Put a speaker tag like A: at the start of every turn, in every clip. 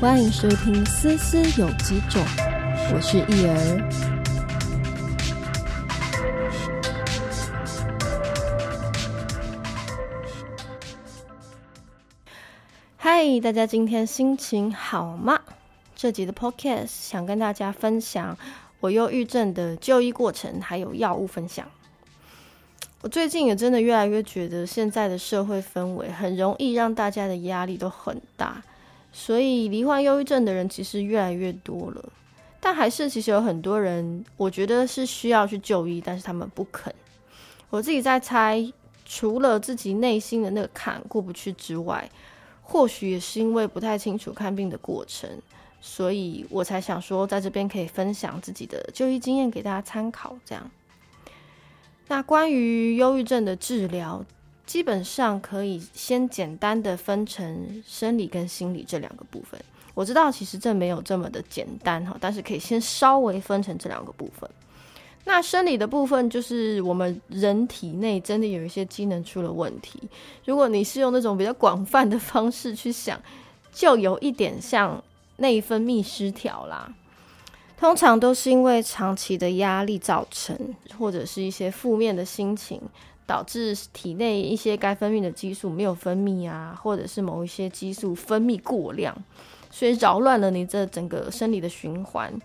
A: 欢迎收听《思思有几种》，我是易儿。嗨，大家今天心情好吗？这集的 Podcast 想跟大家分享我忧郁症的就医过程，还有药物分享。我最近也真的越来越觉得，现在的社会氛围很容易让大家的压力都很大，所以罹患忧郁症的人其实越来越多了。但还是其实有很多人，我觉得是需要去就医，但是他们不肯。我自己在猜，除了自己内心的那个坎过不去之外，或许也是因为不太清楚看病的过程，所以我才想说，在这边可以分享自己的就医经验给大家参考，这样。那关于忧郁症的治疗，基本上可以先简单的分成生理跟心理这两个部分。我知道其实这没有这么的简单哈，但是可以先稍微分成这两个部分。那生理的部分就是我们人体内真的有一些机能出了问题。如果你是用那种比较广泛的方式去想，就有一点像内分泌失调啦。通常都是因为长期的压力造成，或者是一些负面的心情，导致体内一些该分泌的激素没有分泌啊，或者是某一些激素分泌过量，所以扰乱了你这整个生理的循环。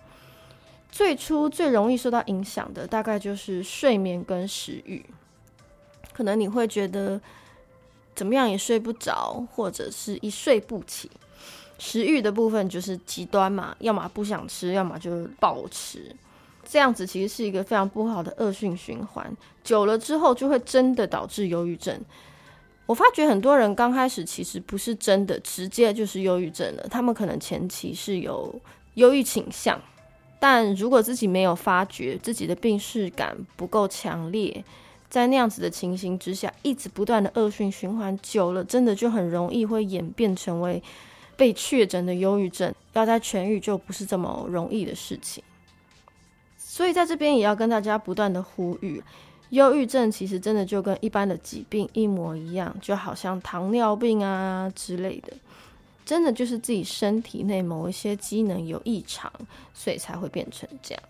A: 最初最容易受到影响的，大概就是睡眠跟食欲，可能你会觉得怎么样也睡不着，或者是一睡不起。食欲的部分就是极端嘛，要么不想吃，要么就是暴吃，这样子其实是一个非常不好的恶性循环。久了之后，就会真的导致忧郁症。我发觉很多人刚开始其实不是真的直接就是忧郁症了，他们可能前期是有忧郁倾向，但如果自己没有发觉自己的病视感不够强烈，在那样子的情形之下，一直不断的恶性循环久了，真的就很容易会演变成为。被确诊的忧郁症要在痊愈就不是这么容易的事情，所以在这边也要跟大家不断的呼吁，忧郁症其实真的就跟一般的疾病一模一样，就好像糖尿病啊之类的，真的就是自己身体内某一些机能有异常，所以才会变成这样。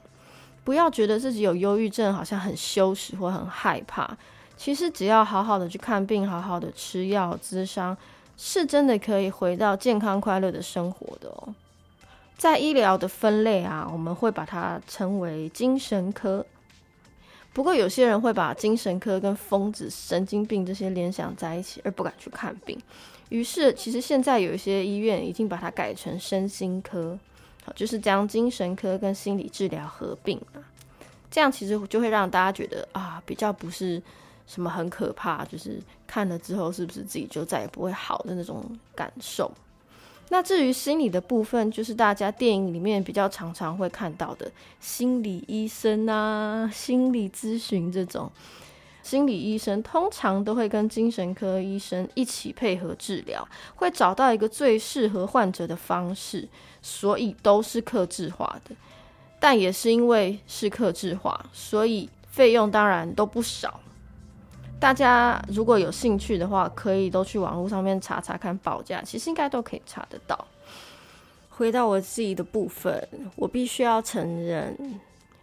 A: 不要觉得自己有忧郁症好像很羞耻或很害怕，其实只要好好的去看病，好好的吃药、咨商。是真的可以回到健康快乐的生活的哦。在医疗的分类啊，我们会把它称为精神科。不过有些人会把精神科跟疯子、神经病这些联想在一起，而不敢去看病。于是，其实现在有一些医院已经把它改成身心科，好，就是将精神科跟心理治疗合并。这样其实就会让大家觉得啊，比较不是。什么很可怕？就是看了之后，是不是自己就再也不会好的那种感受？那至于心理的部分，就是大家电影里面比较常常会看到的心理医生啊、心理咨询这种。心理医生通常都会跟精神科医生一起配合治疗，会找到一个最适合患者的方式，所以都是克制化的。但也是因为是克制化，所以费用当然都不少。大家如果有兴趣的话，可以都去网络上面查查看报价，其实应该都可以查得到。回到我自己的部分，我必须要承认，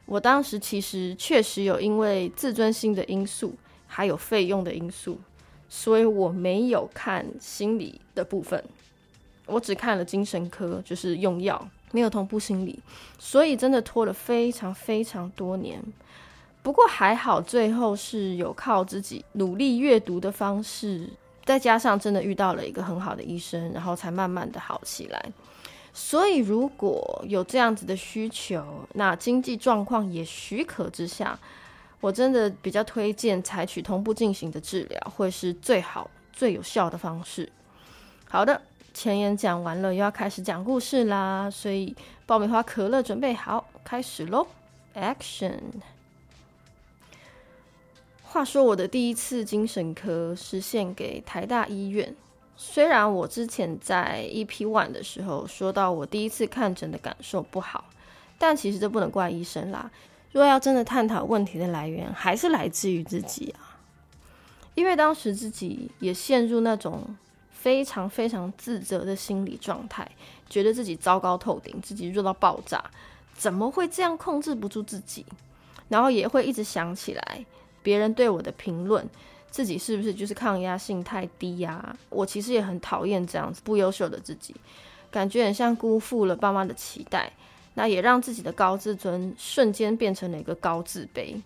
A: 我当时其实确实有因为自尊心的因素，还有费用的因素，所以我没有看心理的部分，我只看了精神科，就是用药，没有同步心理，所以真的拖了非常非常多年。不过还好，最后是有靠自己努力阅读的方式，再加上真的遇到了一个很好的医生，然后才慢慢的好起来。所以如果有这样子的需求，那经济状况也许可之下，我真的比较推荐采取同步进行的治疗，会是最好最有效的方式。好的，前言讲完了，又要开始讲故事啦，所以爆米花、可乐准备好，开始喽，Action！话说我的第一次精神科是献给台大医院。虽然我之前在 EP One 的时候说到我第一次看诊的感受不好，但其实这不能怪医生啦。若要真的探讨问题的来源，还是来自于自己啊。因为当时自己也陷入那种非常非常自责的心理状态，觉得自己糟糕透顶，自己弱到爆炸，怎么会这样控制不住自己？然后也会一直想起来别人对我的评论，自己是不是就是抗压性太低呀？我其实也很讨厌这样子不优秀的自己，感觉很像辜负了爸妈的期待，那也让自己的高自尊瞬间变成了一个高自卑。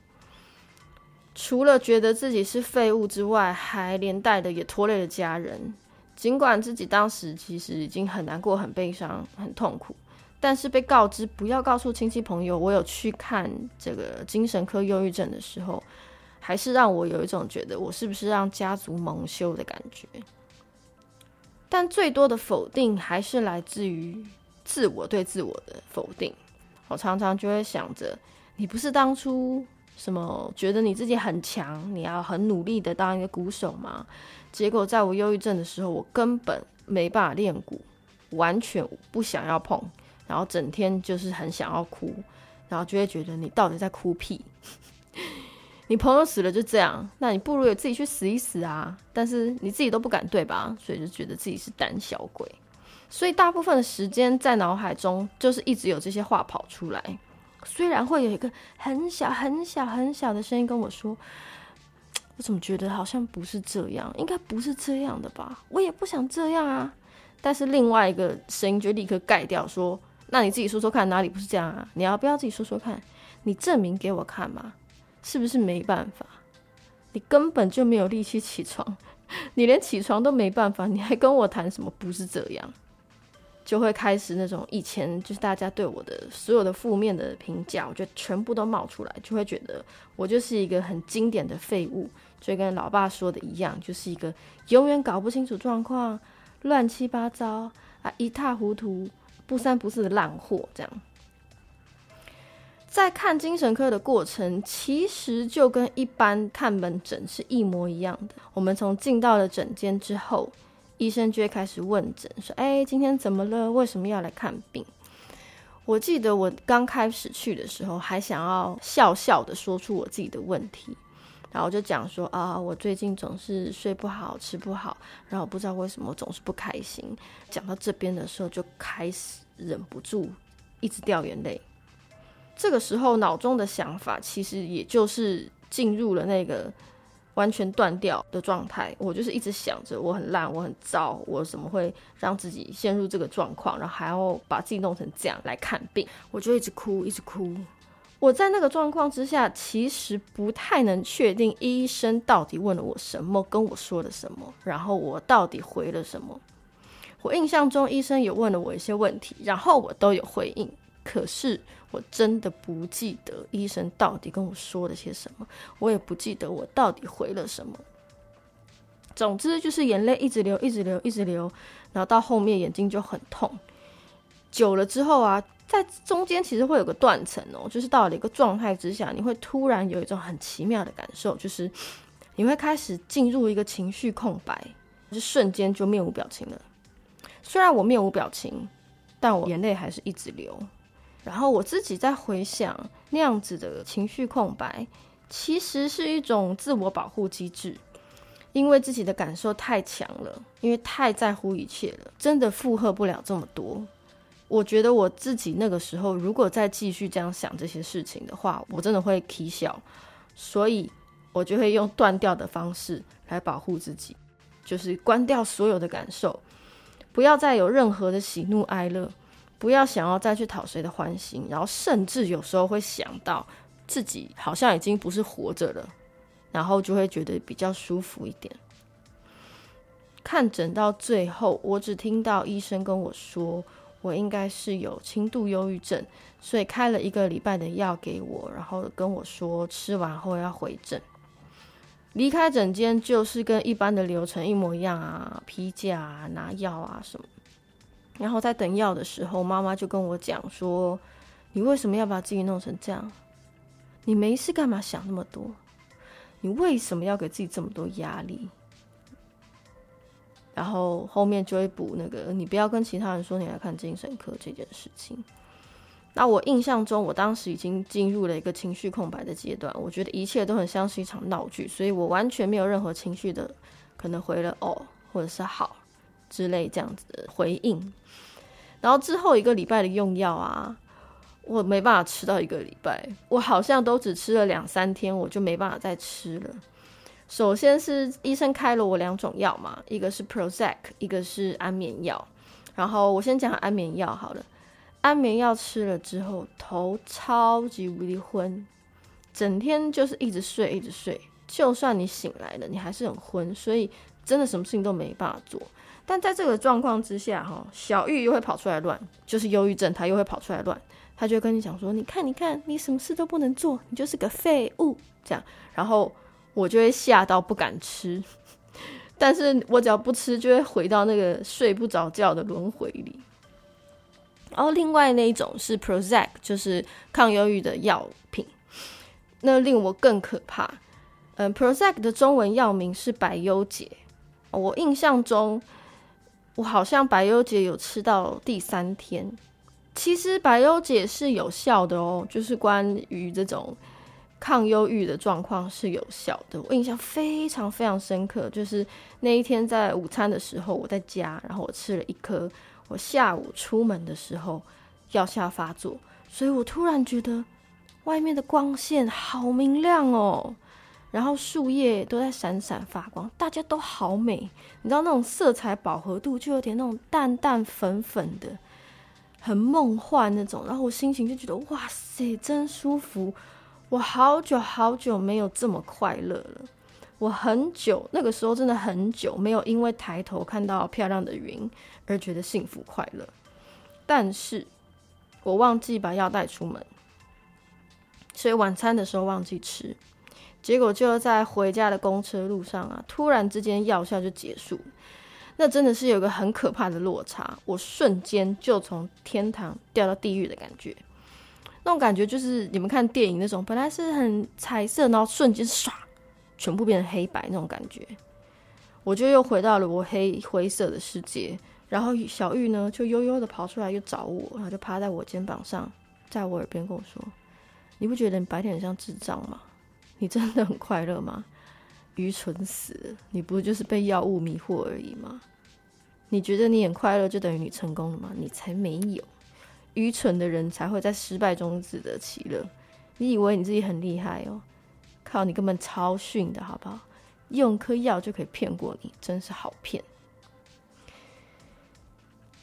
A: 除了觉得自己是废物之外，还连带的也拖累了家人。尽管自己当时其实已经很难过、很悲伤、很痛苦，但是被告知不要告诉亲戚朋友我有去看这个精神科忧郁症的时候，还是让我有一种觉得我是不是让家族蒙羞的感觉。但最多的否定还是来自于自我对自我的否定。我常常就会想着，你不是当初。什么觉得你自己很强，你要很努力的当一个鼓手吗？结果在我忧郁症的时候，我根本没办法练鼓，完全不想要碰，然后整天就是很想要哭，然后就会觉得你到底在哭屁？你朋友死了就这样，那你不如也自己去死一死啊！但是你自己都不敢对吧？所以就觉得自己是胆小鬼，所以大部分的时间在脑海中就是一直有这些话跑出来。虽然会有一个很小很小很小的声音跟我说：“我怎么觉得好像不是这样？应该不是这样的吧？我也不想这样啊。”但是另外一个声音就立刻盖掉说：“那你自己说说看，哪里不是这样啊？你要不要自己说说看？你证明给我看嘛？是不是没办法？你根本就没有力气起床，你连起床都没办法，你还跟我谈什么不是这样？”就会开始那种以前就是大家对我的所有的负面的评价，我就全部都冒出来，就会觉得我就是一个很经典的废物，就跟老爸说的一样，就是一个永远搞不清楚状况、乱七八糟啊、一塌糊涂、不三不四的烂货。这样，在看精神科的过程，其实就跟一般看门诊是一模一样的。我们从进到了诊间之后。医生就会开始问诊，说：“哎，今天怎么了？为什么要来看病？”我记得我刚开始去的时候，还想要笑笑的说出我自己的问题，然后就讲说：“啊，我最近总是睡不好，吃不好，然后不知道为什么总是不开心。”讲到这边的时候，就开始忍不住一直掉眼泪。这个时候，脑中的想法其实也就是进入了那个。完全断掉的状态，我就是一直想着我很烂，我很糟，我怎么会让自己陷入这个状况，然后还要把自己弄成这样来看病，我就一直哭，一直哭。我在那个状况之下，其实不太能确定医生到底问了我什么，跟我说了什么，然后我到底回了什么。我印象中医生也问了我一些问题，然后我都有回应，可是。我真的不记得医生到底跟我说了些什么，我也不记得我到底回了什么。总之就是眼泪一直流，一直流，一直流，然后到后面眼睛就很痛。久了之后啊，在中间其实会有个断层哦，就是到了一个状态之下，你会突然有一种很奇妙的感受，就是你会开始进入一个情绪空白，就瞬间就面无表情了。虽然我面无表情，但我眼泪还是一直流。然后我自己在回想那样子的情绪空白，其实是一种自我保护机制，因为自己的感受太强了，因为太在乎一切了，真的负荷不了这么多。我觉得我自己那个时候如果再继续这样想这些事情的话，我真的会啼笑，所以我就会用断掉的方式来保护自己，就是关掉所有的感受，不要再有任何的喜怒哀乐。不要想要再去讨谁的欢心，然后甚至有时候会想到自己好像已经不是活着了，然后就会觉得比较舒服一点。看诊到最后，我只听到医生跟我说，我应该是有轻度忧郁症，所以开了一个礼拜的药给我，然后跟我说吃完后要回诊。离开诊间就是跟一般的流程一模一样啊，批假、拿药啊什么。然后在等药的时候，妈妈就跟我讲说：“你为什么要把自己弄成这样？你没事干嘛想那么多？你为什么要给自己这么多压力？”然后后面就会补那个：“你不要跟其他人说你来看精神科这件事情。”那我印象中，我当时已经进入了一个情绪空白的阶段，我觉得一切都很像是一场闹剧，所以我完全没有任何情绪的，可能回了“哦”或者是“好”。之类这样子的回应。然后之后一个礼拜的用药啊，我没办法吃到一个礼拜，我好像都只吃了两三天，我就没办法再吃了。首先是医生开了我两种药嘛，一个是 Prozac，一个是安眠药。然后我先讲安眠药好了，安眠药吃了之后头超级无敌昏，整天就是一直睡一直睡，就算你醒来了，你还是很昏，所以真的什么事情都没办法做。但在这个状况之下，哈，小玉又会跑出来乱，就是忧郁症，他又会跑出来乱，他就跟你讲说：“你看，你看，你什么事都不能做，你就是个废物。”这样，然后我就会吓到不敢吃，但是我只要不吃，就会回到那个睡不着觉的轮回里。然后另外那一种是 Prozac，就是抗忧郁的药品，那令我更可怕。嗯，Prozac 的中文药名是百忧解，我印象中。我好像百忧解有吃到第三天，其实百忧解是有效的哦，就是关于这种抗忧郁的状况是有效的。我印象非常非常深刻，就是那一天在午餐的时候我在家，然后我吃了一颗，我下午出门的时候药效发作，所以我突然觉得外面的光线好明亮哦。然后树叶都在闪闪发光，大家都好美，你知道那种色彩饱和度就有点那种淡淡粉粉的，很梦幻那种。然后我心情就觉得哇塞，真舒服！我好久好久没有这么快乐了。我很久那个时候真的很久没有因为抬头看到漂亮的云而觉得幸福快乐。但是我忘记把药带出门，所以晚餐的时候忘记吃。结果就在回家的公车路上啊，突然之间药效就结束，那真的是有个很可怕的落差，我瞬间就从天堂掉到地狱的感觉。那种感觉就是你们看电影那种，本来是很彩色，然后瞬间唰，全部变成黑白那种感觉。我就又回到了我黑灰色的世界，然后小玉呢就悠悠的跑出来又找我，然后就趴在我肩膀上，在我耳边跟我说：“你不觉得你白天很像智障吗？”你真的很快乐吗？愚蠢死了！你不就是被药物迷惑而已吗？你觉得你很快乐就等于你成功了吗？你才没有！愚蠢的人才会在失败中自得其乐。你以为你自己很厉害哦？靠，你根本超逊的好不好？用颗药就可以骗过你，真是好骗！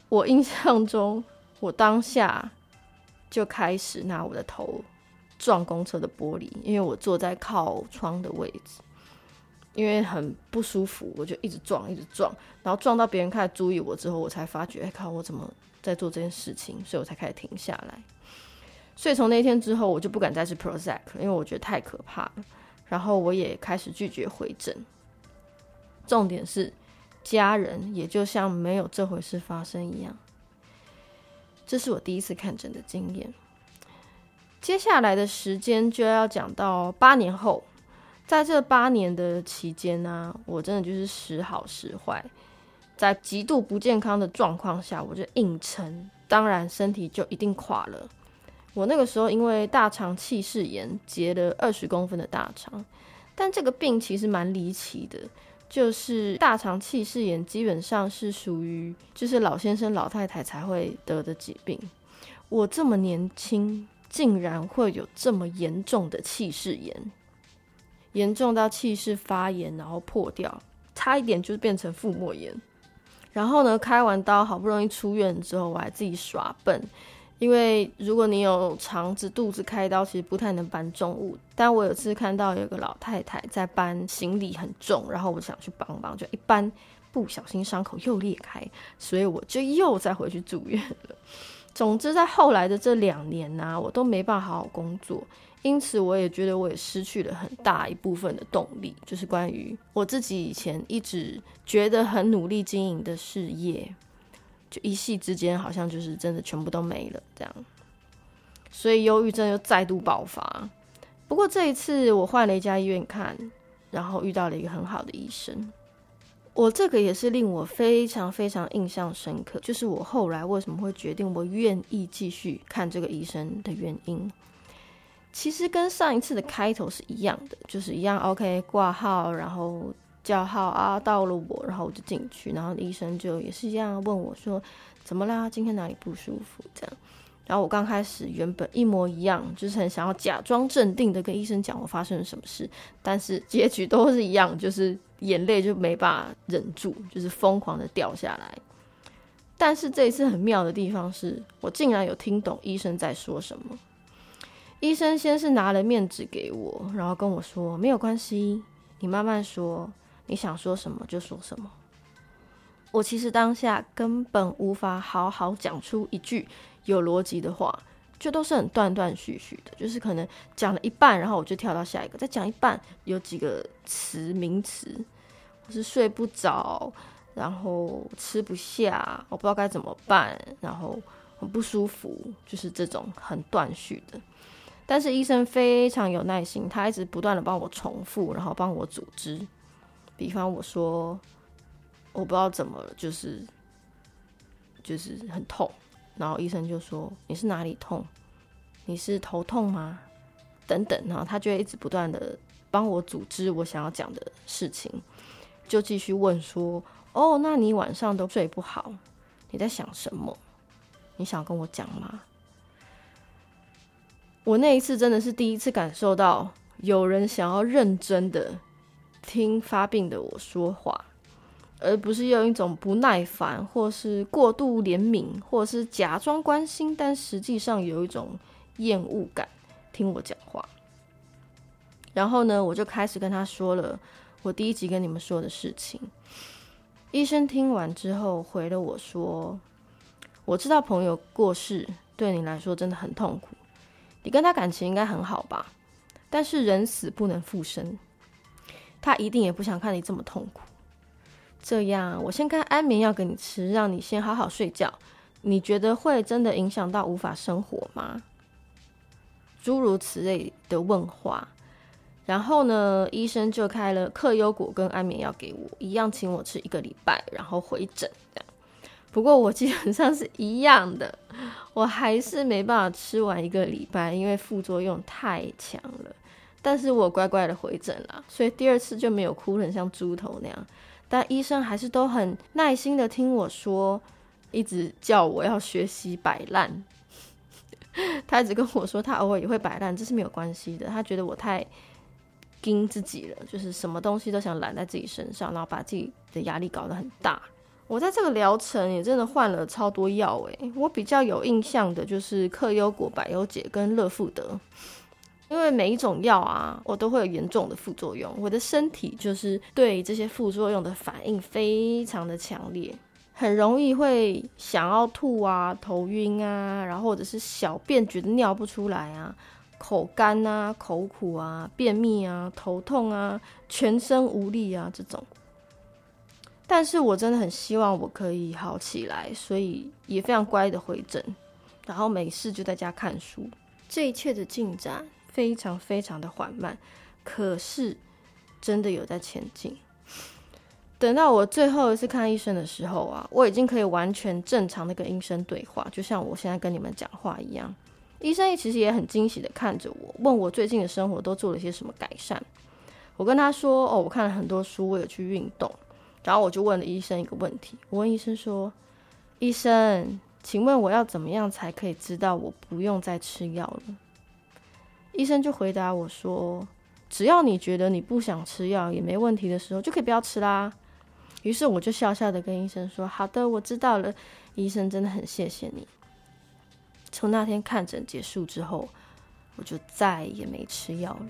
A: 我印象中，我当下就开始拿我的头。撞公车的玻璃，因为我坐在靠窗的位置，因为很不舒服，我就一直撞，一直撞，然后撞到别人开始注意我之后，我才发觉，哎靠，我怎么在做这件事情？所以我才开始停下来。所以从那天之后，我就不敢再吃 Prozac，因为我觉得太可怕了。然后我也开始拒绝回诊。重点是，家人也就像没有这回事发生一样。这是我第一次看诊的经验。接下来的时间就要讲到八年后，在这八年的期间呢，我真的就是时好时坏，在极度不健康的状况下，我就硬撑，当然身体就一定垮了。我那个时候因为大肠气室炎结了二十公分的大肠，但这个病其实蛮离奇的，就是大肠气室炎基本上是属于就是老先生老太太才会得的疾病，我这么年轻。竟然会有这么严重的气室炎，严重到气室发炎，然后破掉，差一点就变成腹膜炎。然后呢，开完刀好不容易出院之后，我还自己耍笨，因为如果你有肠子、肚子开刀，其实不太能搬重物。但我有次看到有个老太太在搬行李很重，然后我想去帮帮，就一搬不小心伤口又裂开，所以我就又再回去住院了。总之，在后来的这两年呢，我都没办法好好工作，因此我也觉得我也失去了很大一部分的动力，就是关于我自己以前一直觉得很努力经营的事业，就一夕之间好像就是真的全部都没了这样，所以忧郁症又再度爆发。不过这一次我换了一家医院看，然后遇到了一个很好的医生。我这个也是令我非常非常印象深刻，就是我后来为什么会决定我愿意继续看这个医生的原因。其实跟上一次的开头是一样的，就是一样 OK 挂号，然后叫号啊，到了我，然后我就进去，然后医生就也是一样问我说：“怎么啦？今天哪里不舒服？”这样。然后我刚开始原本一模一样，就是很想要假装镇定的跟医生讲我发生了什么事，但是结局都是一样，就是眼泪就没办法忍住，就是疯狂的掉下来。但是这一次很妙的地方是我竟然有听懂医生在说什么。医生先是拿了面纸给我，然后跟我说：“没有关系，你慢慢说，你想说什么就说什么。”我其实当下根本无法好好讲出一句有逻辑的话，就都是很断断续续的，就是可能讲了一半，然后我就跳到下一个，再讲一半，有几个词名词，我是睡不着。然后吃不下，我不知道该怎么办，然后很不舒服，就是这种很断续的。但是医生非常有耐心，他一直不断的帮我重复，然后帮我组织。比方我说我不知道怎么了，就是就是很痛，然后医生就说你是哪里痛？你是头痛吗？等等，然后他就会一直不断的帮我组织我想要讲的事情，就继续问说。哦，那你晚上都睡不好？你在想什么？你想跟我讲吗？我那一次真的是第一次感受到有人想要认真的听发病的我说话，而不是用一种不耐烦，或是过度怜悯，或是假装关心，但实际上有一种厌恶感听我讲话。然后呢，我就开始跟他说了我第一集跟你们说的事情。医生听完之后回了我说：“我知道朋友过世对你来说真的很痛苦，你跟他感情应该很好吧？但是人死不能复生，他一定也不想看你这么痛苦。这样，我先开安眠药给你吃，让你先好好睡觉。你觉得会真的影响到无法生活吗？”诸如此类的问话。然后呢，医生就开了克优果跟安眠药给我，一样请我吃一个礼拜，然后回诊这样。不过我基本上是一样的，我还是没办法吃完一个礼拜，因为副作用太强了。但是我乖乖的回诊了，所以第二次就没有哭成像猪头那样。但医生还是都很耐心的听我说，一直叫我要学习摆烂。他一直跟我说，他偶尔也会摆烂，这是没有关系的。他觉得我太。盯自己了，就是什么东西都想揽在自己身上，然后把自己的压力搞得很大。我在这个疗程也真的换了超多药诶，我比较有印象的就是克优果、百优解跟乐富德，因为每一种药啊，我都会有严重的副作用。我的身体就是对这些副作用的反应非常的强烈，很容易会想要吐啊、头晕啊，然后或者是小便觉得尿不出来啊。口干啊，口苦啊，便秘啊，头痛啊，全身无力啊，这种。但是我真的很希望我可以好起来，所以也非常乖的回诊，然后没事就在家看书。这一切的进展非常非常的缓慢，可是真的有在前进。等到我最后一次看医生的时候啊，我已经可以完全正常的跟医生对话，就像我现在跟你们讲话一样。医生其实也很惊喜的看着我，问我最近的生活都做了些什么改善。我跟他说：“哦，我看了很多书，我有去运动。”然后我就问了医生一个问题，我问医生说：“医生，请问我要怎么样才可以知道我不用再吃药了？”医生就回答我说：“只要你觉得你不想吃药也没问题的时候，就可以不要吃啦。”于是我就笑笑的跟医生说：“好的，我知道了。”医生真的很谢谢你。从那天看诊结束之后，我就再也没吃药了。